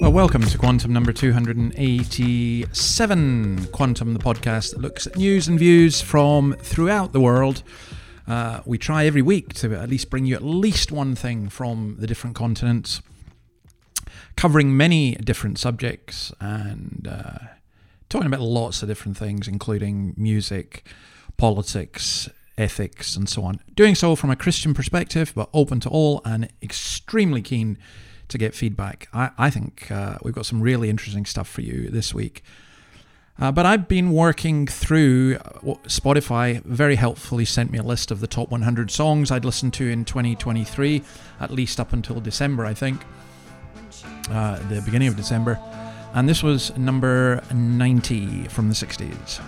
Well, welcome to Quantum number 287. Quantum, the podcast that looks at news and views from throughout the world. Uh, we try every week to at least bring you at least one thing from the different continents, covering many different subjects and uh, talking about lots of different things, including music, politics, ethics, and so on. Doing so from a Christian perspective, but open to all and extremely keen to get feedback. I, I think uh, we've got some really interesting stuff for you this week. Uh, but I've been working through uh, Spotify, very helpfully sent me a list of the top 100 songs I'd listened to in 2023, at least up until December, I think, uh, the beginning of December. And this was number 90 from the 60s.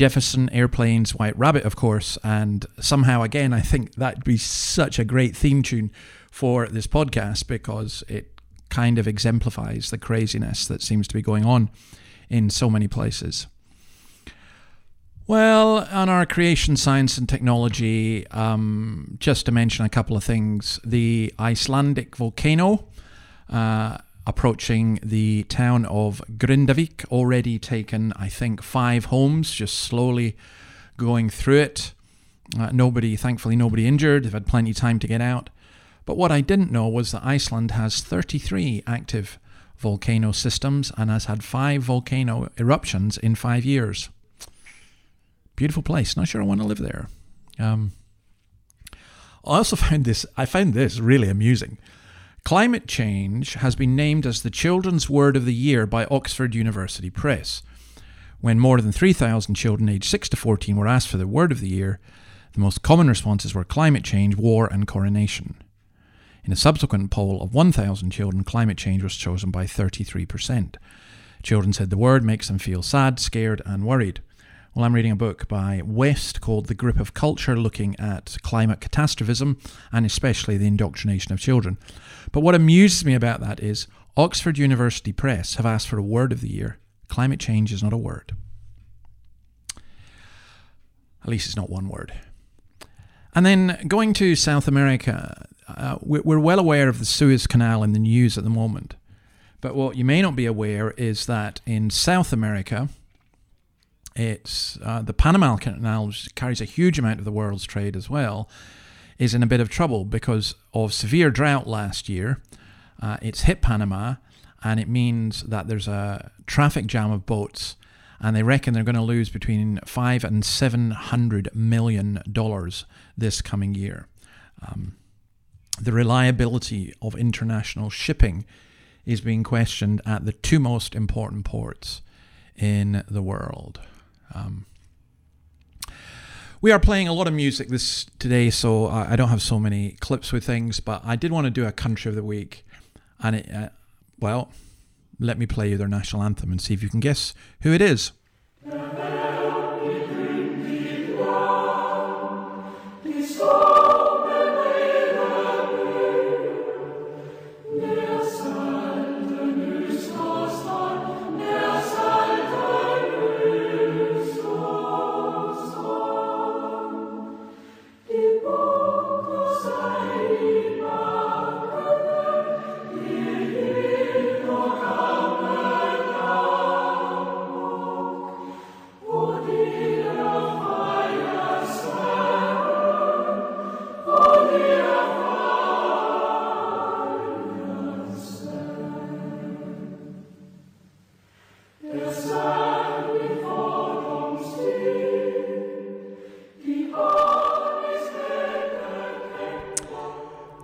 Jefferson Airplane's White Rabbit, of course. And somehow, again, I think that'd be such a great theme tune for this podcast because it kind of exemplifies the craziness that seems to be going on in so many places. Well, on our creation science and technology, um, just to mention a couple of things the Icelandic volcano. Uh, approaching the town of Grindavik, already taken, I think, five homes, just slowly going through it. Uh, nobody, thankfully, nobody injured. They've had plenty of time to get out. But what I didn't know was that Iceland has 33 active volcano systems and has had five volcano eruptions in five years. Beautiful place. Not sure I want to live there. Um, I also found this. I found this really amusing. Climate change has been named as the Children's Word of the Year by Oxford University Press. When more than 3,000 children aged 6 to 14 were asked for the Word of the Year, the most common responses were climate change, war, and coronation. In a subsequent poll of 1,000 children, climate change was chosen by 33%. Children said the word makes them feel sad, scared, and worried. Well, I'm reading a book by West called The Grip of Culture, looking at climate catastrophism and especially the indoctrination of children. But what amuses me about that is Oxford University Press have asked for a word of the year. Climate change is not a word. At least it's not one word. And then going to South America, uh, we're well aware of the Suez Canal in the news at the moment. But what you may not be aware is that in South America, it's uh, the Panama Canal, which carries a huge amount of the world's trade as well, is in a bit of trouble because of severe drought last year. Uh, it's hit Panama, and it means that there's a traffic jam of boats, and they reckon they're going to lose between five and seven hundred million dollars this coming year. Um, the reliability of international shipping is being questioned at the two most important ports in the world. Um, we are playing a lot of music this today, so I don't have so many clips with things, but I did want to do a country of the week, and it, uh, well, let me play you their national anthem and see if you can guess who it is.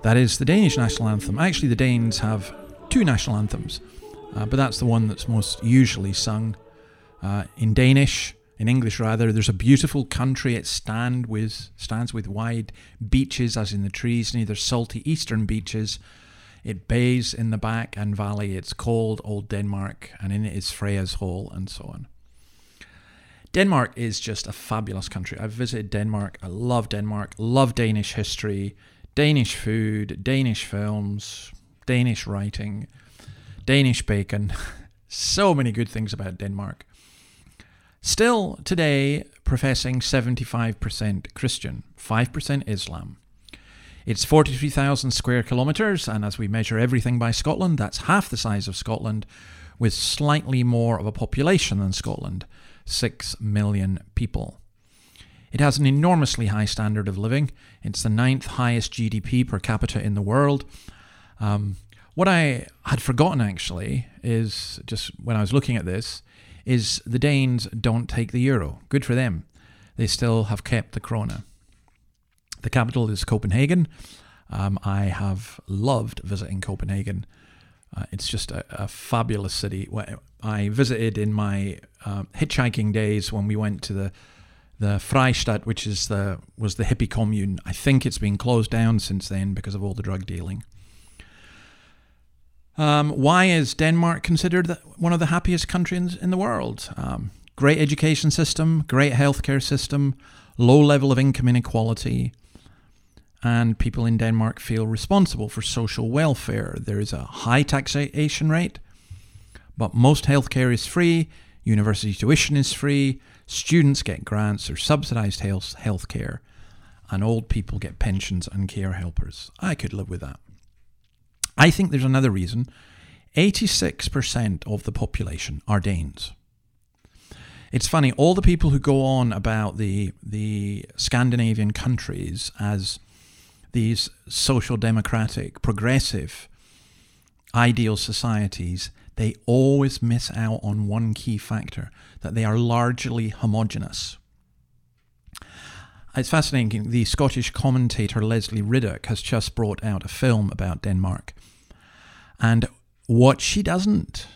That is the Danish national anthem. Actually, the Danes have two national anthems, uh, but that's the one that's most usually sung uh, in Danish. In English, rather, there's a beautiful country. It stand with stands with wide beaches, as in the trees neither salty eastern beaches. It bays in the back and valley. It's called Old Denmark, and in it is Freya's Hall, and so on. Denmark is just a fabulous country. I've visited Denmark. I love Denmark. Love Danish history, Danish food, Danish films, Danish writing, Danish bacon. so many good things about Denmark. Still today professing 75% Christian, 5% Islam. It's 43,000 square kilometres, and as we measure everything by Scotland, that's half the size of Scotland, with slightly more of a population than Scotland 6 million people. It has an enormously high standard of living. It's the ninth highest GDP per capita in the world. Um, what I had forgotten actually is just when I was looking at this, is the Danes don't take the euro. Good for them. They still have kept the krona. The capital is Copenhagen. Um, I have loved visiting Copenhagen. Uh, it's just a, a, fabulous city. I visited in my uh, hitchhiking days when we went to the the Freistadt, which is the was the hippie commune. I think it's been closed down since then because of all the drug dealing. Um, why is Denmark considered one of the happiest countries in the world? Um, great education system, great healthcare system, low level of income inequality, and people in Denmark feel responsible for social welfare. There is a high taxation rate, but most healthcare is free, university tuition is free, students get grants or subsidized health healthcare, and old people get pensions and care helpers. I could live with that. I think there's another reason. 86% of the population are Danes. It's funny, all the people who go on about the the Scandinavian countries as these social democratic, progressive, ideal societies, they always miss out on one key factor that they are largely homogenous. It's fascinating. The Scottish commentator Lesley Riddoch has just brought out a film about Denmark. And what she doesn't,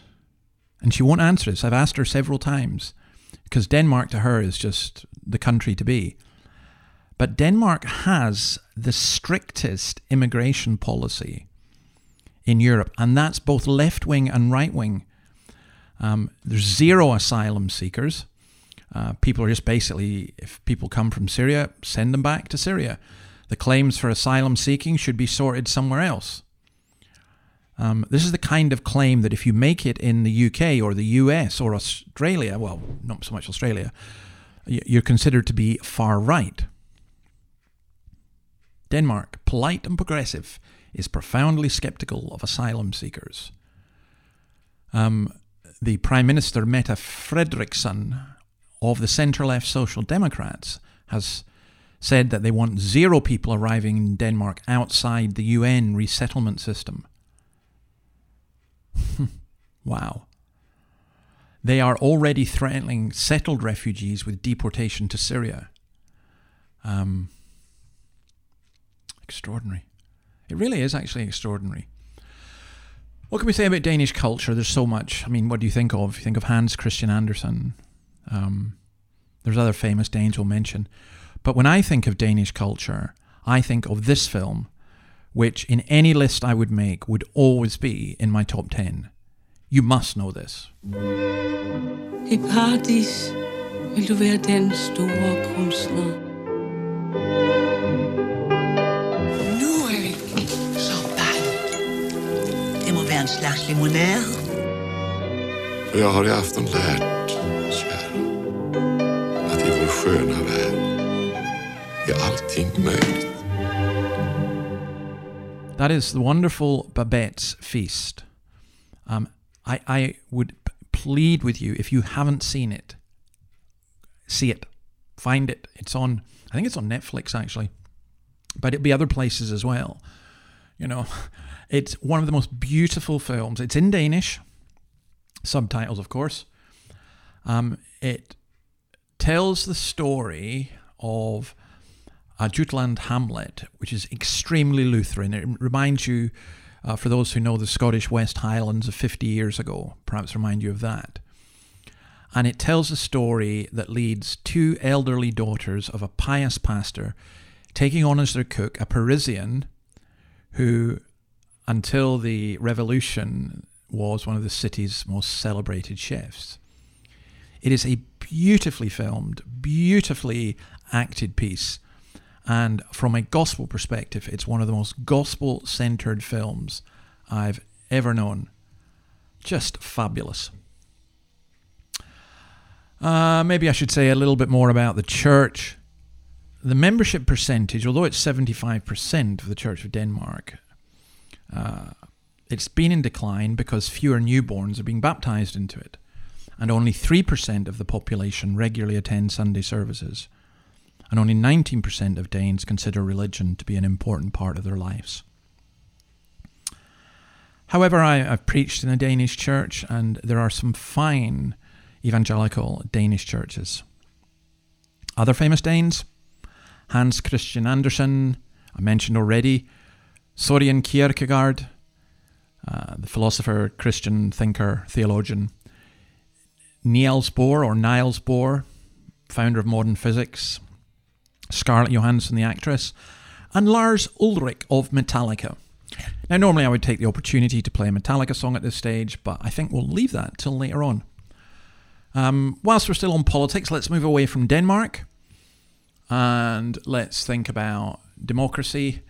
and she won't answer this, I've asked her several times, because Denmark to her is just the country to be. But Denmark has the strictest immigration policy in Europe, and that's both left wing and right wing. Um, there's zero asylum seekers. Uh, people are just basically, if people come from Syria, send them back to Syria. The claims for asylum seeking should be sorted somewhere else. Um, this is the kind of claim that if you make it in the UK or the US or Australia, well, not so much Australia, you're considered to be far right. Denmark, polite and progressive, is profoundly skeptical of asylum seekers. Um, the Prime Minister, Mette Frederiksen, of the centre left Social Democrats, has said that they want zero people arriving in Denmark outside the UN resettlement system. wow. They are already threatening settled refugees with deportation to Syria. Um, extraordinary. It really is actually extraordinary. What can we say about Danish culture? There's so much. I mean, what do you think of? You think of Hans Christian Andersen. Um, there's other famous Danes we'll mention. But when I think of Danish culture, I think of this film, which in any list I would make would always be in my top 10. You must know this. I paradis være den store kunstner. En slags limonär. För jag har i afton lärt, kära, att i vår sköna värld är allting möjligt. That is the wonderful Babette's Feast. Um, I, I would plead with you, if you haven't seen it, see it. Find it. It's on, I think it's on Netflix actually, but it'll be other places as well. You know, it's one of the most beautiful films. It's in Danish, subtitles, of course. Um, it tells the story of a Jutland hamlet, which is extremely Lutheran. It reminds you, uh, for those who know the Scottish West Highlands of 50 years ago, perhaps remind you of that. And it tells a story that leads two elderly daughters of a pious pastor taking on as their cook a Parisian who, until the revolution, was one of the city's most celebrated chefs. It is a beautifully filmed, beautifully acted piece. And from a gospel perspective, it's one of the most gospel centered films I've ever known. Just fabulous. Uh, maybe I should say a little bit more about the church. The membership percentage, although it's 75% of the Church of Denmark, uh, it's been in decline because fewer newborns are being baptized into it, and only 3% of the population regularly attend Sunday services, and only 19% of Danes consider religion to be an important part of their lives. However, I, have preached in a Danish church, and there are some fine evangelical Danish churches. Other famous Danes Hans Christian Andersen, I mentioned already, Soren Kierkegaard, uh, the philosopher, Christian thinker, theologian, Niels Bohr or Niels Bohr, founder of modern physics, Scarlett Johansson, the actress, and Lars Ulrich of Metallica. Now, normally I would take the opportunity to play a Metallica song at this stage, but I think we'll leave that till later on. Um, whilst we're still on politics, let's move away from Denmark and let's think about democracy.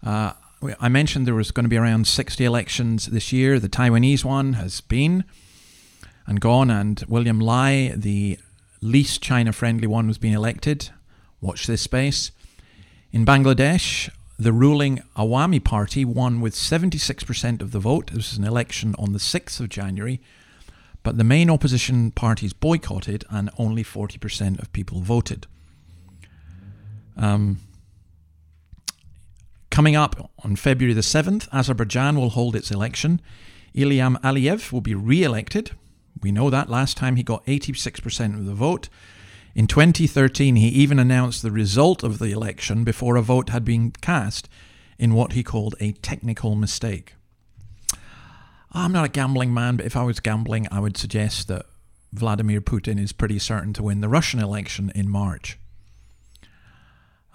Uh, I mentioned there was going to be around 60 elections this year. The Taiwanese one has been and gone, and William Lai, the least China friendly one, was being elected. Watch this space. In Bangladesh, the ruling Awami Party won with 76% of the vote. This was an election on the 6th of January, but the main opposition parties boycotted and only 40% of people voted. Um, coming up on February the 7th, Azerbaijan will hold its election. Ilham Aliyev will be re elected. We know that last time he got 86% of the vote. In 2013, he even announced the result of the election before a vote had been cast in what he called a technical mistake. I'm not a gambling man, but if I was gambling, I would suggest that Vladimir Putin is pretty certain to win the Russian election in March.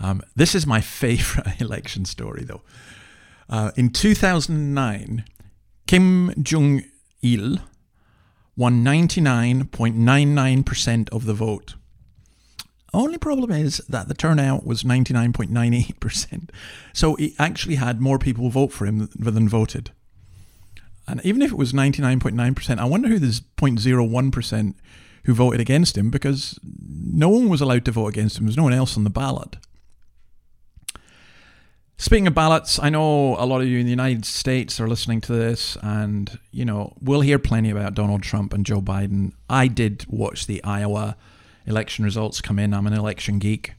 Um, this is my favorite election story, though. Uh, in 2009, Kim Jong il won 99.99% of the vote. Only problem is that the turnout was 99.98%. So he actually had more people vote for him than voted. And even if it was 99.9%, I wonder who this 0.01% who voted against him because no one was allowed to vote against him. There was no one else on the ballot. Speaking of ballots, I know a lot of you in the United States are listening to this, and you know we'll hear plenty about Donald Trump and Joe Biden. I did watch the Iowa election results come in. I'm an election geek,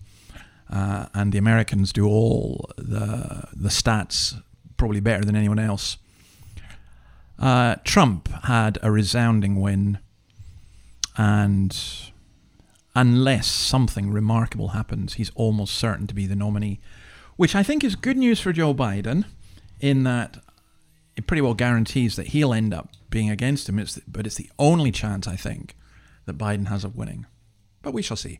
uh, and the Americans do all the the stats probably better than anyone else. Uh, Trump had a resounding win, and unless something remarkable happens, he's almost certain to be the nominee which I think is good news for Joe Biden in that it pretty well guarantees that he'll end up being against him. It's the, but it's the only chance, I think, that Biden has of winning. But we shall see.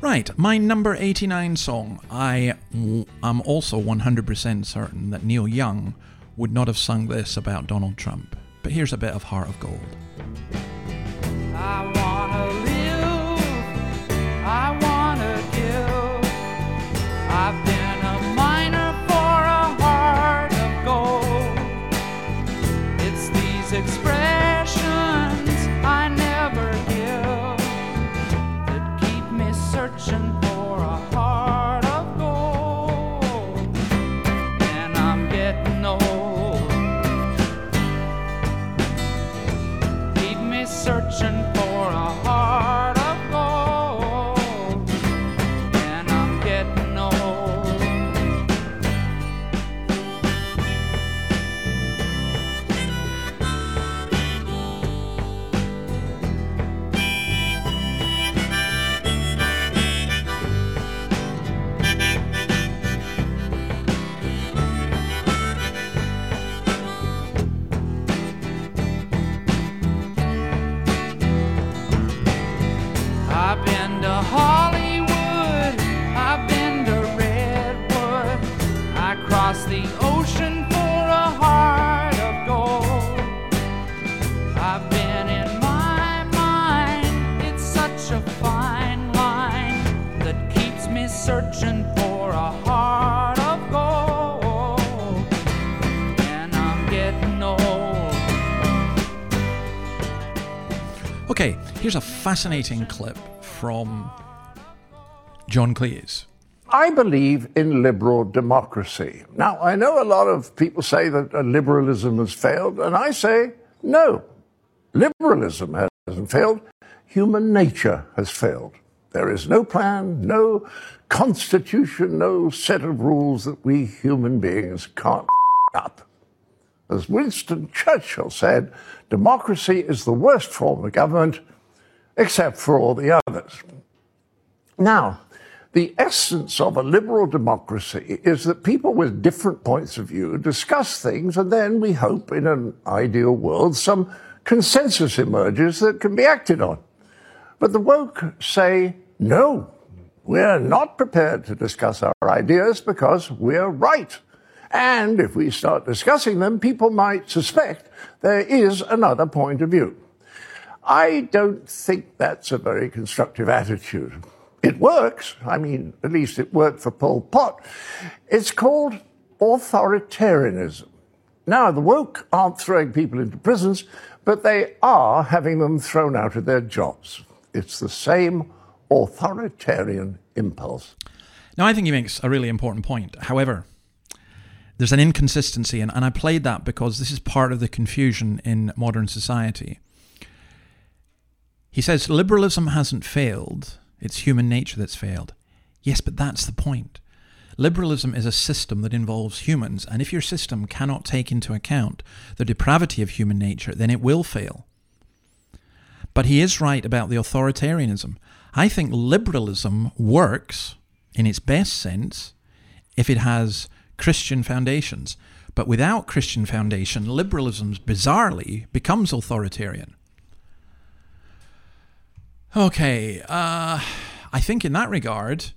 Right, my number 89 song. I am also 100% certain that Neil Young would not have sung this about Donald Trump. But here's a bit of Heart of Gold. I wanna give. I've fascinating clip from John Cleese. I believe in liberal democracy. Now, I know a lot of people say that uh, liberalism has failed, and I say no. Liberalism hasn't failed. Human nature has failed. There is no plan, no constitution, no set of rules that we human beings can't up. As Winston Churchill said, democracy is the worst form of government, except for all the others. Now, the essence of a liberal democracy is that people with different points of view discuss things, and then we hope in an ideal world some consensus emerges that can be acted on. But the woke say, no, we're not prepared to discuss our ideas because we're right. And if we start discussing them, people might suspect there is another point of view. I don't think that's a very constructive attitude. It works. I mean, at least it worked for Pol Pot. It's called authoritarianism. Now, the woke aren't throwing people into prisons, but they are having them thrown out of their jobs. It's the same authoritarian impulse. Now, I think he makes a really important point. However, there's an inconsistency, and, and I played that because this is part of the confusion in modern society. He says liberalism hasn't failed, it's human nature that's failed. Yes, but that's the point. Liberalism is a system that involves humans, and if your system cannot take into account the depravity of human nature, then it will fail. But he is right about the authoritarianism. I think liberalism works in its best sense if it has Christian foundations. But without Christian foundation, liberalism bizarrely becomes authoritarian. Okay, uh, I think in that regard,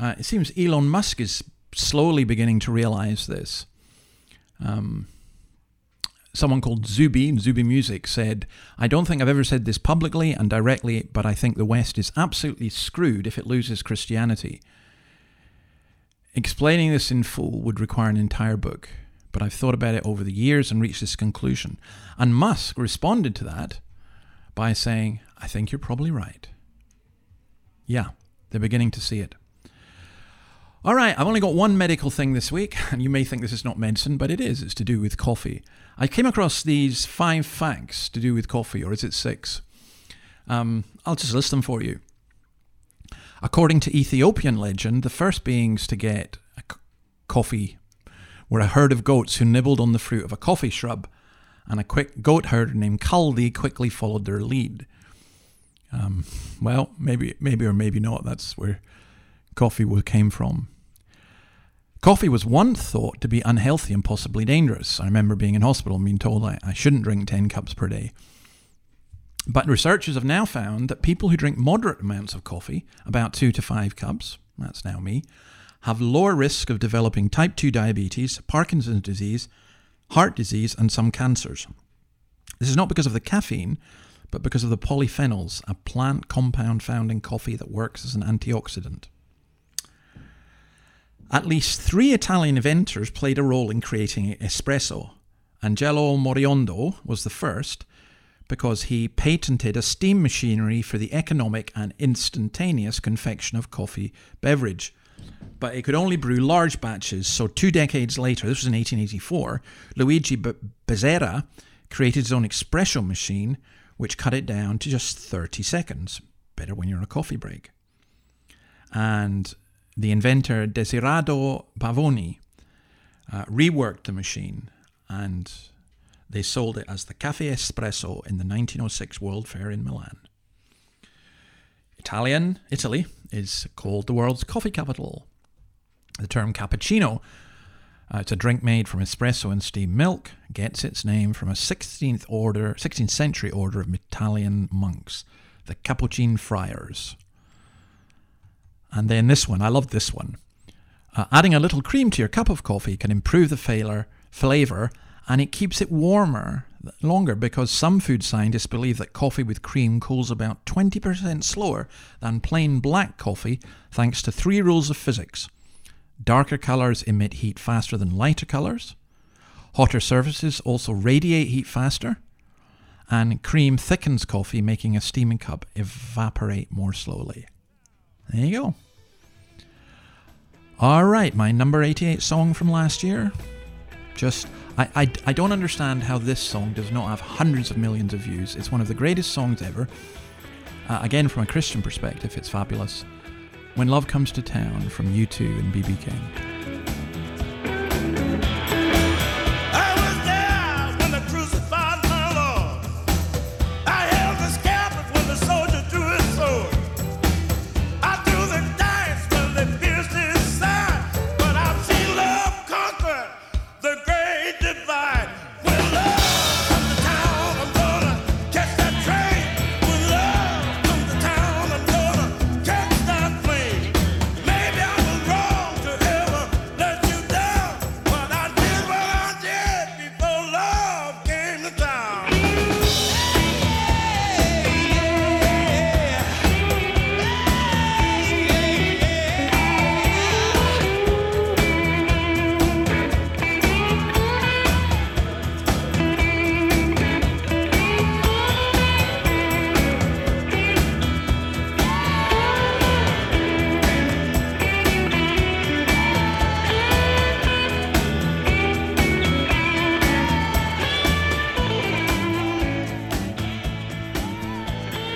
uh, it seems Elon Musk is slowly beginning to realize this. Um, someone called Zuby, Zuby Music, said, I don't think I've ever said this publicly and directly, but I think the West is absolutely screwed if it loses Christianity. Explaining this in full would require an entire book, but I've thought about it over the years and reached this conclusion. And Musk responded to that by saying, I think you're probably right. Yeah, they're beginning to see it. All right, I've only got one medical thing this week, and you may think this is not medicine, but it is. It's to do with coffee. I came across these five facts to do with coffee, or is it six? Um, I'll just list them for you. According to Ethiopian legend, the first beings to get coffee were a herd of goats who nibbled on the fruit of a coffee shrub, and a quick goat herder named Kaldi quickly followed their lead. Um, well, maybe, maybe or maybe not. That's where coffee came from. Coffee was once thought to be unhealthy and possibly dangerous. I remember being in hospital and being told I, I shouldn't drink 10 cups per day. But researchers have now found that people who drink moderate amounts of coffee, about two to five cups, that's now me, have lower risk of developing type 2 diabetes, Parkinson's disease, heart disease, and some cancers. This is not because of the caffeine, but because of the polyphenols, a plant compound found in coffee that works as an antioxidant. At least three Italian inventors played a role in creating espresso. Angelo Moriondo was the first because he patented a steam machinery for the economic and instantaneous confection of coffee beverage. But it could only brew large batches, so two decades later, this was in 1884, Luigi Bezzera created his own espresso machine which cut it down to just 30 seconds. Better when you're on a coffee break. And the inventor Desiderio Pavoni uh, reworked the machine and they sold it as the Cafe Espresso in the 1906 World Fair in Milan. Italian, Italy, is called the world's coffee capital. The term cappuccino uh, it's a drink made from espresso and steamed milk. Gets its name from a 16th order, 16th century order of Italian monks, the Capuchin friars. And then this one, I love this one. Uh, adding a little cream to your cup of coffee can improve the flavor, flavor, and it keeps it warmer longer because some food scientists believe that coffee with cream cools about 20% slower than plain black coffee thanks to three rules of physics. Darker colors emit heat faster than lighter colors. Hotter surfaces also radiate heat faster. And cream thickens coffee, making a steaming cup evaporate more slowly. There you go. All right, my number 88 song from last year. Just, I, I, I don't understand how this song does not have hundreds of millions of views. It's one of the greatest songs ever. Uh, again, from a Christian perspective, it's fabulous. When Love Comes to Town from U2 and BB King.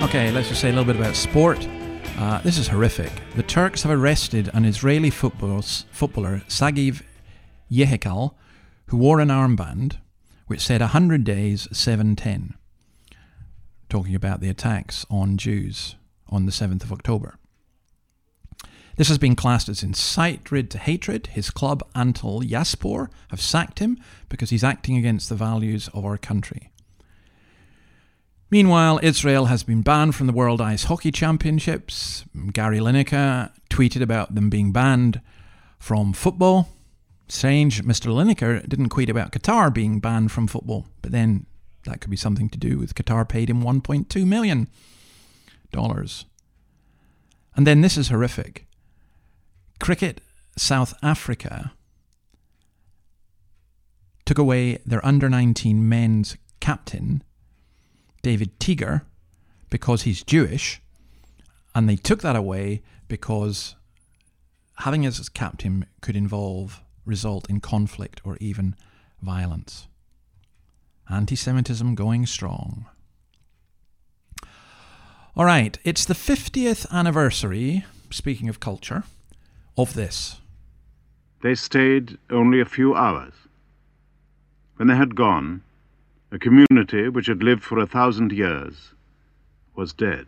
Okay, let's just say a little bit about sport. Uh, this is horrific. The Turks have arrested an Israeli footballer, Sagiv Jehezkel, who wore an armband which said 100 days, 710, talking about the attacks on Jews on the 7th of October. This has been classed as incitement to hatred. His club, Antalyaspor, have sacked him because he's acting against the values of our country. Meanwhile, Israel has been banned from the World Ice Hockey Championships. Gary Lineker tweeted about them being banned from football. Strange, Mr. Lineker didn't tweet about Qatar being banned from football, but then that could be something to do with Qatar paid him 1.2 million dollars. And then this is horrific. Cricket South Africa took away their under 19 men's captain David Teeger because he's Jewish, and they took that away because having as captain could involve result in conflict or even violence. Anti Semitism going strong. All right, it's the 50th anniversary, speaking of culture, of this. They stayed only a few hours. When they had gone, a community which had lived for a thousand years was dead.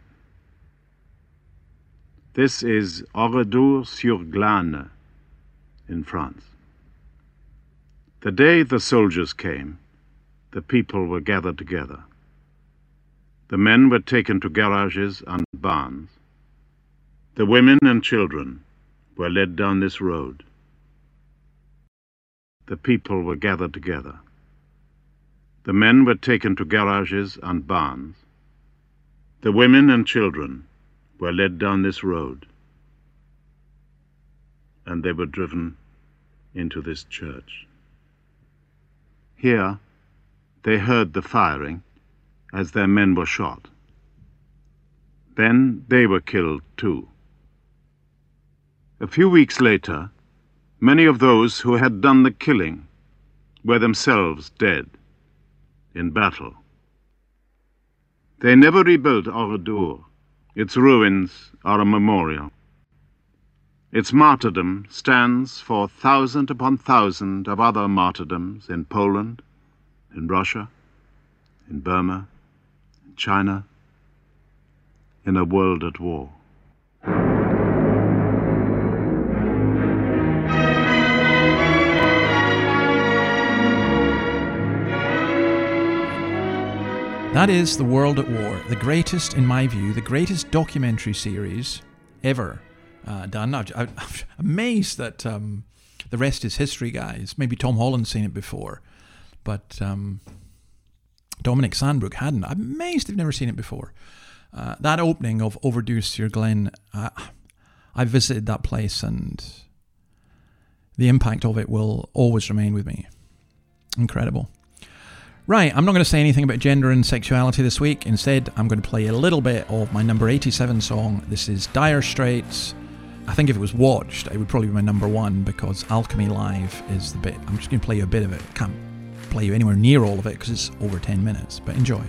This is Oradour-sur-Glane in France. The day the soldiers came, the people were gathered together. The men were taken to garages and barns. The women and children were led down this road. The people were gathered together. The men were taken to garages and barns. The women and children were led down this road. And they were driven into this church. Here, they heard the firing as their men were shot. Then they were killed too. A few weeks later, many of those who had done the killing were themselves dead in battle. They never rebuilt Oradour. Its ruins are a memorial. Its martyrdom stands for thousand upon thousand of other martyrdoms in Poland, in Russia, in Burma, in China, in a world at war. That is The World at War, the greatest, in my view, the greatest documentary series ever uh, done. I'm, I'm amazed that um, the rest is history, guys. Maybe Tom Holland's seen it before, but um, Dominic Sandbrook hadn't. I'm amazed they've never seen it before. Uh, that opening of Oradour-sur-Glane, uh, I visited that place and the impact of it will always remain with me. Incredible. Right, I'm not going to say anything about gender and sexuality this week. Instead, I'm going to play a little bit of my number 87 song. This is Dire Straits. I think if it was watched, it would probably be my number one because Alchemy Live is the bit. I'm just going to play you a bit of it. Can't play you anywhere near all of it because it's over 10 minutes, but enjoy.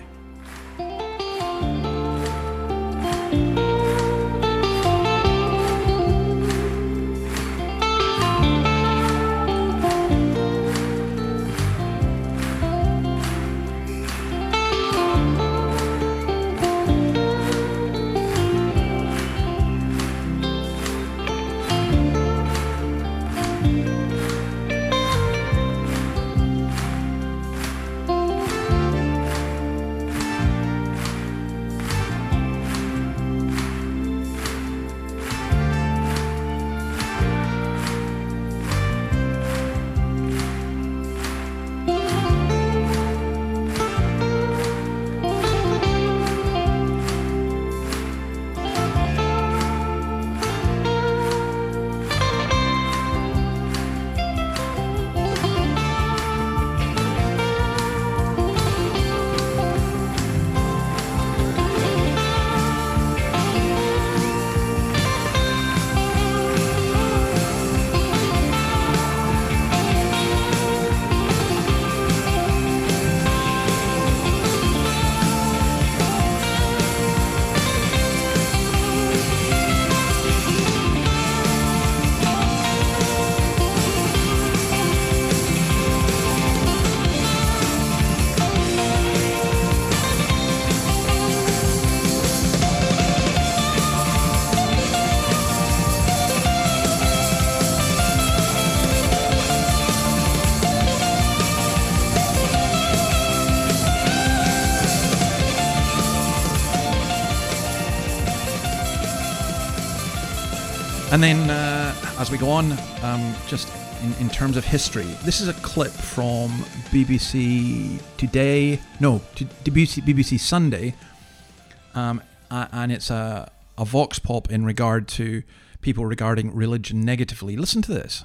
And then, uh, as we go on, um, just in, in, terms of history, this is a clip from BBC Today, no, BBC, BBC Sunday, um, and it's a, a vox pop in regard to people regarding religion negatively. Listen to this.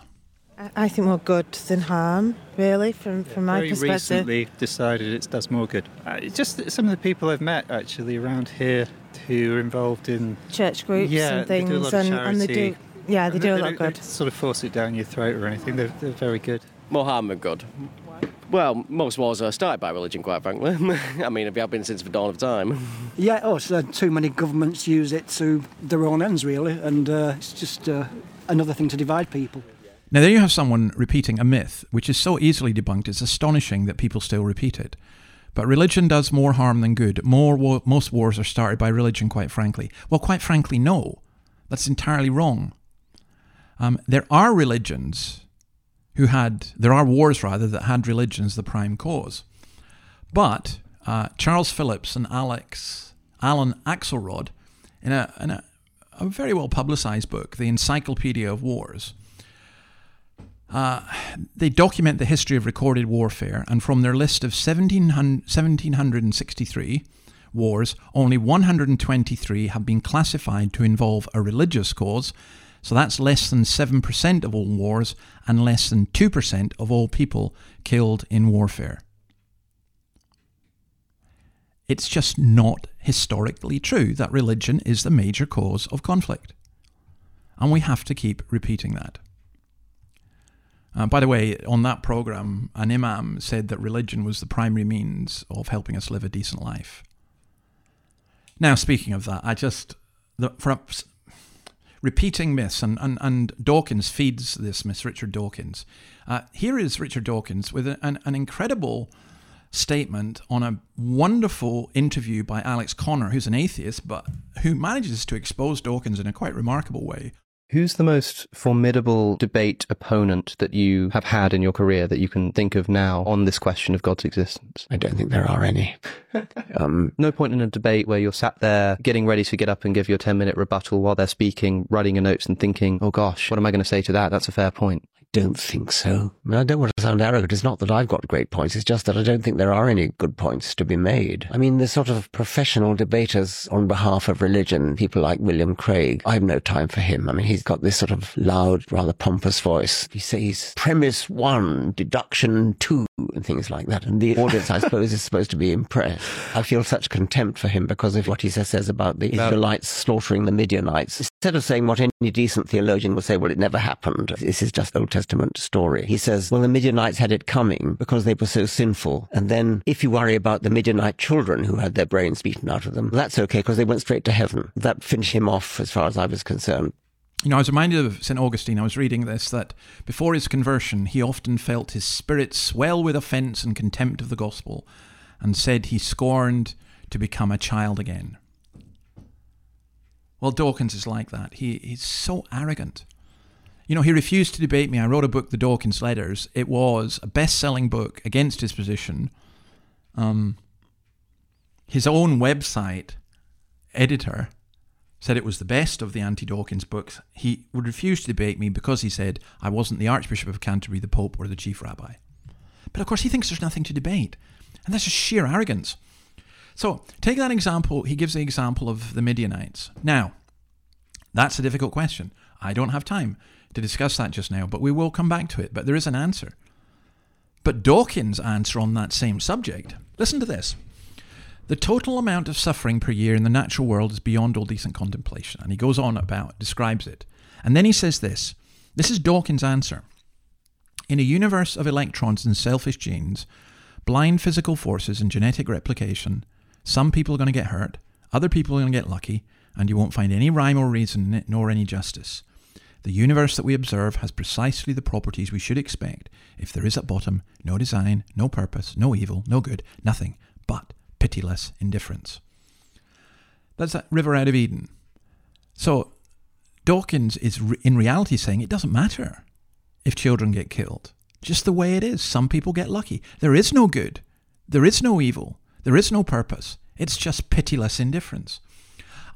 I think more good than harm, really, from, from my Very perspective. recently decided it does more good. Uh, just some of the people I've met actually around here who are involved in church groups yeah, and things, they do a lot and, of charity. and they do, yeah, they And do a lot of good. they Sort of force it down your throat or anything. They're, they're very good. More harm than good. Well, most wars are started by religion, quite frankly. I mean, they have been since the dawn of time. Yeah, oh, so too many governments use it to their own ends, really, and uh, it's just uh, another thing to divide people. Now, there you have someone repeating a myth which is so easily debunked, it's astonishing that people still repeat it. But religion does more harm than good. More wa- most wars are started by religion, quite frankly. Well, quite frankly, no. That's entirely wrong. Um, there are religions who had, there are wars rather, that had religion as the prime cause. But uh, Charles Phillips and Alex, Alan Axelrod, in a, in a, a very well publicized book, The Encyclopedia of Wars, uh, they document the history of recorded warfare, and from their list of 1700, 1763 wars, only 123 have been classified to involve a religious cause. So that's less than 7% of all wars and less than 2% of all people killed in warfare. It's just not historically true that religion is the major cause of conflict. And we have to keep repeating that. Uh, by the way, on that program, an imam said that religion was the primary means of helping us live a decent life. Now, speaking of that, I just the, for repeating myths, and, and, and Dawkins feeds this myth, Richard Dawkins. Uh, here is Richard Dawkins with an, an incredible statement on a wonderful interview by Alex O'Connor, who's an atheist, but who manages to expose Dawkins in a quite remarkable way. Who's the most formidable debate opponent that you have had in your career that you can think of now on this question of God's existence? I don't think there are any. um, No point in a debate where you're sat there getting ready to get up and give your 10 minute rebuttal while they're speaking, writing your notes and thinking, oh gosh, what am I going to say to that? That's a fair point. Don't think so. I don't want to sound arrogant. It's not that I've got great points. It's just that I don't think there are any good points to be made. I mean, the sort of professional debaters on behalf of religion, people like William Craig, I have no time for him. I mean, he's got this sort of loud, rather pompous voice. He says premise one, deduction two, and things like that. And the audience, I suppose, is supposed to be impressed. I feel such contempt for him because of what he says, says about the Israelites slaughtering the Midianites. Instead of saying what any decent theologian would say, well, it never happened. This is just Old Testament story. He says, well, the Midianites had it coming because they were so sinful. And then if you worry about the Midianite children who had their brains beaten out of them, that's okay because they went straight to heaven. That finished him off as far as I was concerned. You know, I was reminded of St. Augustine. I was reading this that before his conversion, he often felt his spirit swell with offence and contempt of the gospel, and said he scorned to become a child again. Well, Dawkins is like that. He, he's so arrogant. You know, he refused to debate me. I wrote a book, The Dawkins Letters. It was a best selling book against his position. Um, his own website editor said it was the best of the anti Dawkins books. He would refuse to debate me because he said I wasn't the Archbishop of Canterbury, the Pope, or the Chief Rabbi. But of course, he thinks there's nothing to debate. And that's just sheer arrogance. So, take that example. He gives the example of the Midianites. Now, that's a difficult question. I don't have time to discuss that just now, but we will come back to it. But there is an answer. But Dawkins' answer on that same subject listen to this. The total amount of suffering per year in the natural world is beyond all decent contemplation. And he goes on about, describes it. And then he says this this is Dawkins' answer. In a universe of electrons and selfish genes, blind physical forces and genetic replication, some people are going to get hurt, other people are going to get lucky, and you won't find any rhyme or reason in it, nor any justice. The universe that we observe has precisely the properties we should expect if there is at bottom no design, no purpose, no evil, no good, nothing but pitiless indifference. That's that river out of Eden. So Dawkins is re- in reality saying it doesn't matter if children get killed. Just the way it is. Some people get lucky. There is no good. There is no evil. There is no purpose. It's just pitiless indifference.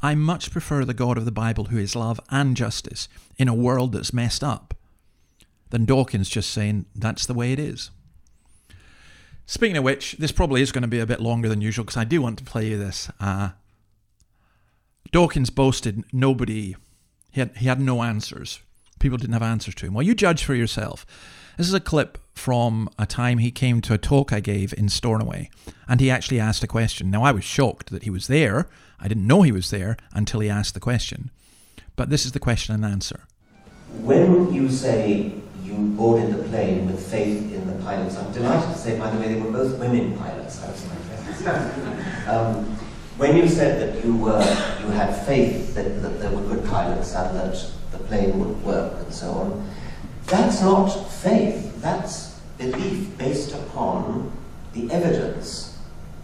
I much prefer the God of the Bible who is love and justice in a world that's messed up than Dawkins just saying that's the way it is. Speaking of which, this probably is going to be a bit longer than usual because I do want to play you this. Uh, Dawkins boasted nobody, he had, he had no answers. People didn't have answers to him. Well, you judge for yourself. This is a clip from a time he came to a talk I gave in Stornoway, and he actually asked a question. Now, I was shocked that he was there. I didn't know he was there until he asked the question. But this is the question and answer. When you say you boarded the plane with faith in the pilots, I'm delighted to say, by the way, they were both women pilots. I was um, when you said that you were you had faith that, that there were good pilots and that the plane would work and so on, that's not faith. That's belief based upon the evidence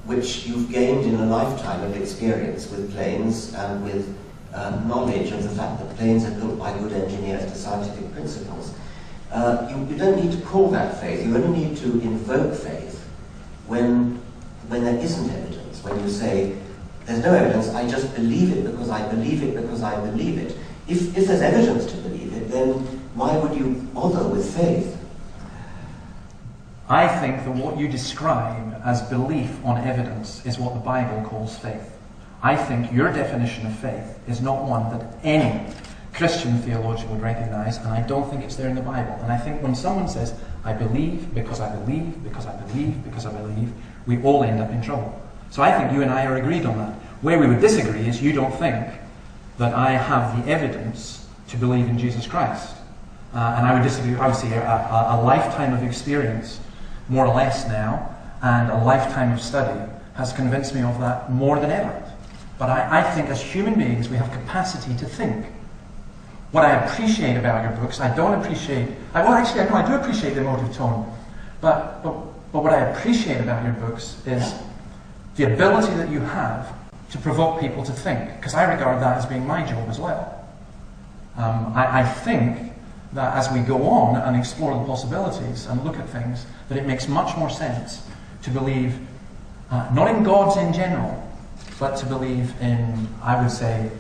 which you've gained in a lifetime of experience with planes and with uh, knowledge of the fact that planes are built by good engineers to scientific principles. Uh, you, you don't need to call that faith. You only need to invoke faith when, when there isn't evidence. When you say, there's no evidence, I just believe it because I believe it because I believe it. If, if there's evidence to believe it, then why would you bother with faith? I think that what you describe as belief on evidence is what the Bible calls faith. I think your definition of faith is not one that any Christian theologian would recognize, and I don't think it's there in the Bible. And I think when someone says, I believe because I believe, because I believe, because I believe, we all end up in trouble. So I think you and I are agreed on that. Where we would disagree is you don't think that I have the evidence to believe in Jesus Christ. Uh, and I would disagree, obviously, a, a, lifetime of experience, more or less now, and a lifetime of study has convinced me of that more than ever. But I, I think as human beings, we have capacity to think. What I appreciate about your books, I don't appreciate, I, well, actually, I know I do appreciate the emotive tone, but, but, but what I appreciate about your books is the ability that you have to provoke people to think, because I regard that as being my job as well. Um, I, I think that as we go on and explore the possibilities and look at things, that it makes much more sense to believe uh, not in gods in general, but to believe in, I would say,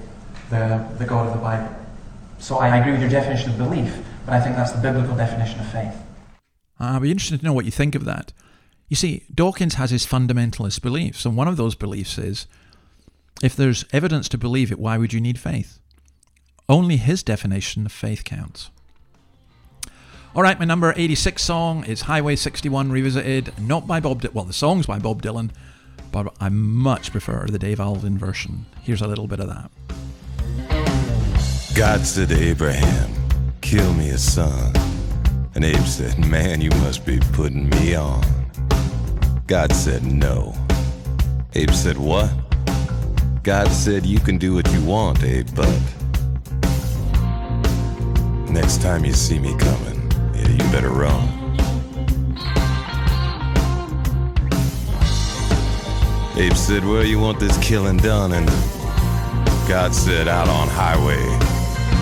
the, the God of the Bible. So I agree with your definition of belief, But I think that's the biblical definition of faith. I'd be interested to know what you think of that. You see, Dawkins has his fundamentalist beliefs, and one of those beliefs is if there's evidence to believe it, why would you need faith? Only his definition of faith counts. All right, my number 86 song is Highway 61 Revisited, not by Bob Dylan. Well, the song's by Bob Dylan, but I much prefer the Dave Alvin version. Here's a little bit of that. God said to Abraham, Kill me a son. And Abe said, Man, you must be putting me on. God said, No. Abe said, What? God said, You can do what you want, Abe, but next time you see me coming, you better run. Abe said, Where you want this killing done? And God said, Out on Highway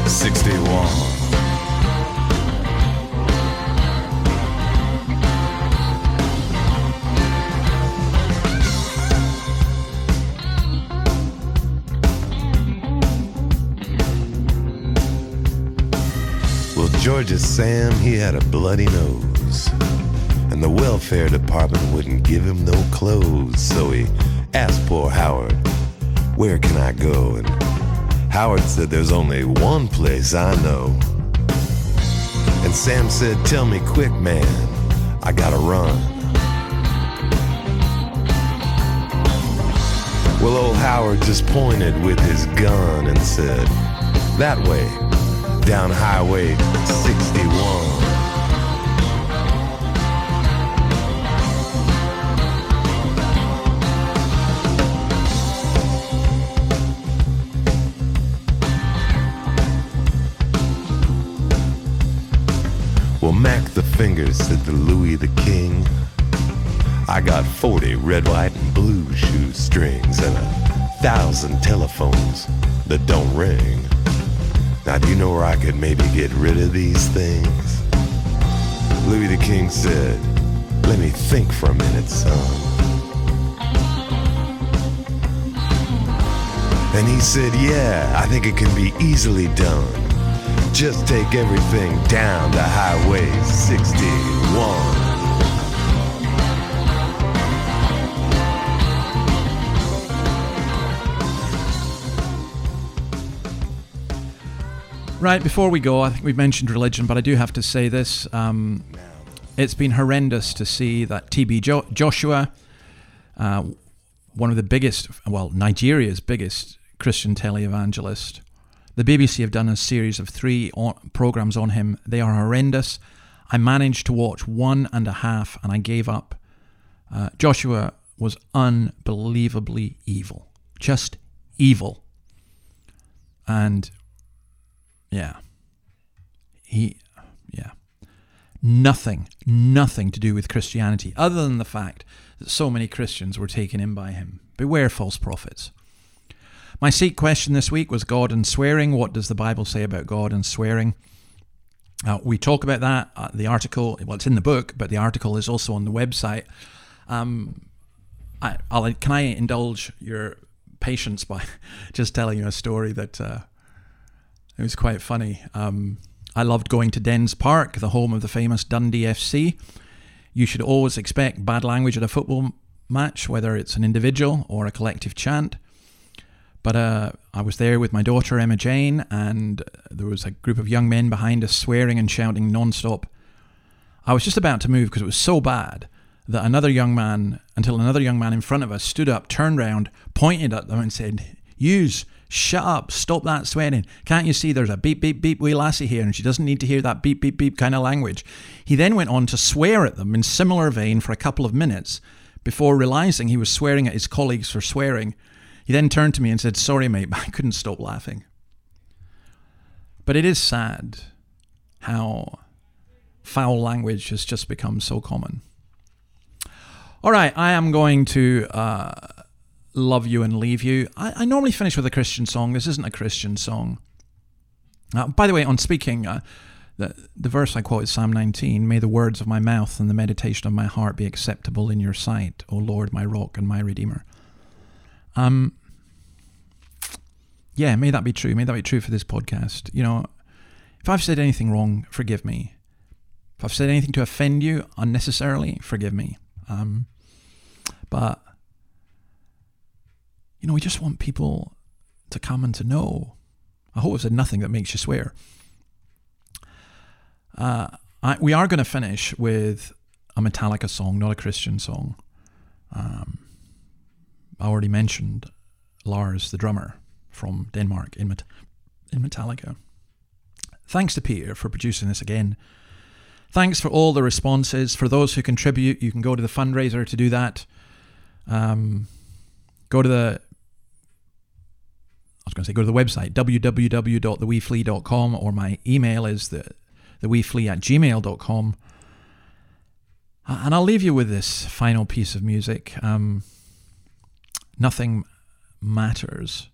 61. Georgia Sam, he had a bloody nose. And the welfare department wouldn't give him no clothes. So he asked poor Howard, Where can I go? And Howard said, There's only one place I know. And Sam said, Tell me quick, man, I gotta run. Well, old Howard just pointed with his gun and said, That way, down Highway 61. Well, Mac the Fingers said to Louis the King, I got 40 red, white, and blue shoestrings and a thousand telephones that don't ring. Now, do you know where I could maybe get rid of these things? Louis the King said, Let me think for a minute, son. And he said, Yeah, I think it can be easily done. Just take everything down to Highway 61. Right, before we go, I think we've mentioned religion, but I do have to say this. Um, it's been horrendous to see that TB jo- Joshua, uh, one of the biggest, well, Nigeria's biggest Christian televangelist, the BBC have done a series of three on- programs on him. They are horrendous. I managed to watch one and a half and I gave up. Uh, Joshua was unbelievably evil. Just evil. And yeah. He, yeah. Nothing, nothing to do with Christianity, other than the fact that so many Christians were taken in by him. Beware false prophets. My SEEK question this week was God and swearing. What does the Bible say about God and swearing? Uh, we talk about that. Uh, the article, well, it's in the book, but the article is also on the website. Um, I, I'll, can I indulge your patience by just telling you a story that uh, it was quite funny. Um, I loved going to Dens Park, the home of the famous Dundee FC. You should always expect bad language at a football match, whether it's an individual or a collective chant. But uh, I was there with my daughter Emma Jane, and there was a group of young men behind us swearing and shouting non-stop. I was just about to move because it was so bad that another young man, until another young man in front of us stood up, turned round, pointed at them, and said, "Use." Shut up, stop that swearing. Can't you see there's a beep, beep, beep wee lassie here and she doesn't need to hear that beep, beep, beep kind of language? He then went on to swear at them in similar vein for a couple of minutes before realizing he was swearing at his colleagues for swearing. He then turned to me and said, Sorry, mate, but I couldn't stop laughing. But it is sad how foul language has just become so common. All right, I am going to uh, love you and leave you. I, I, normally finish with a Christian song. This isn't a Christian song. Uh, by the way, on speaking, uh, the, the verse I quote is Psalm 19 May the words of my mouth and the meditation of my heart be acceptable in your sight, O Lord, my rock and my redeemer. Um, yeah, may that be true. May that be true for this podcast. You know, If I've said anything wrong, forgive me. If I've said anything to offend you unnecessarily, forgive me. Um, but, you know, we just want people to come and to know. I hope I've said nothing that makes you swear. Uh, I, we are going to finish with a Metallica song, not a Christian song. Um, I already mentioned Lars, the drummer from Denmark in, Met- in Metallica. Thanks to Peter for producing this again. Thanks for all the responses. For those who contribute, you can go to the fundraiser to do that. Um, go to the was going to say go to the website www.theweeflea.com or my email is the theweeflea at gmail.com. And I'll leave you with this final piece of music. Um, nothing matters.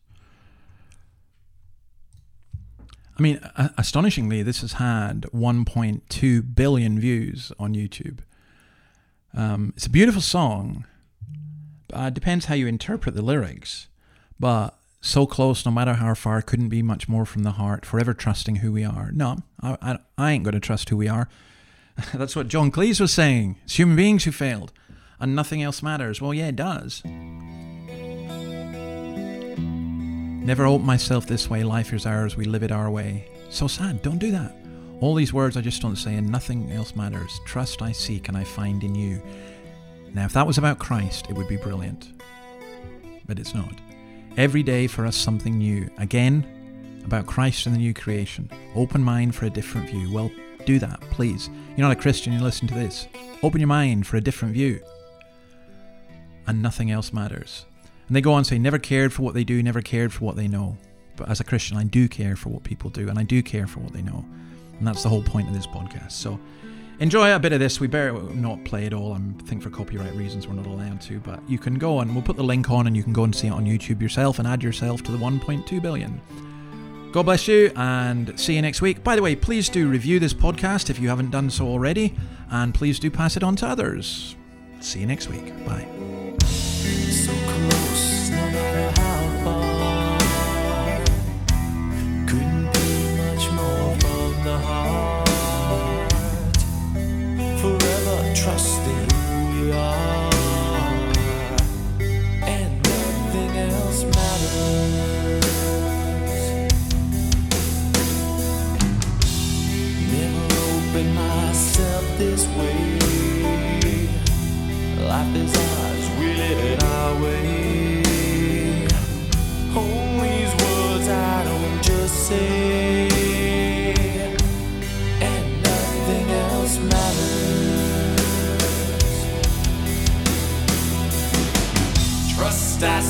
I mean, astonishingly, this has had 1.2 billion views on YouTube. Um, it's a beautiful song. Depends how you interpret the lyrics. But so close, no matter how far, couldn't be much more from the heart, forever trusting who we are. No, I, I, I ain't going to trust who we are. That's what John Cleese was saying. It's human beings who failed, and nothing else matters. Well, yeah, it does. Never open myself this way. Life is ours. We live it our way. So sad. Don't do that. All these words I just don't say, and nothing else matters. Trust I seek and I find in you. Now, if that was about Christ, it would be brilliant. But it's not. Every day for us something new. Again, about Christ and the new creation. Open mind for a different view. Well, do that, please. You're not a Christian, you listen to this. Open your mind for a different view. And nothing else matters. And they go on to say, never cared for what they do, never cared for what they know. But as a Christian, I do care for what people do, and I do care for what they know. And that's the whole point of this podcast. So enjoy a bit of this. We better not play it all. I think for copyright reasons we're not allowed to. But you can go and we'll put the link on, and you can go and see it on YouTube yourself and add yourself to the 1.2 billion. God bless you and see you next week. By the way, please do review this podcast if you haven't done so already, and please do pass it on to others. See you next week. Bye. I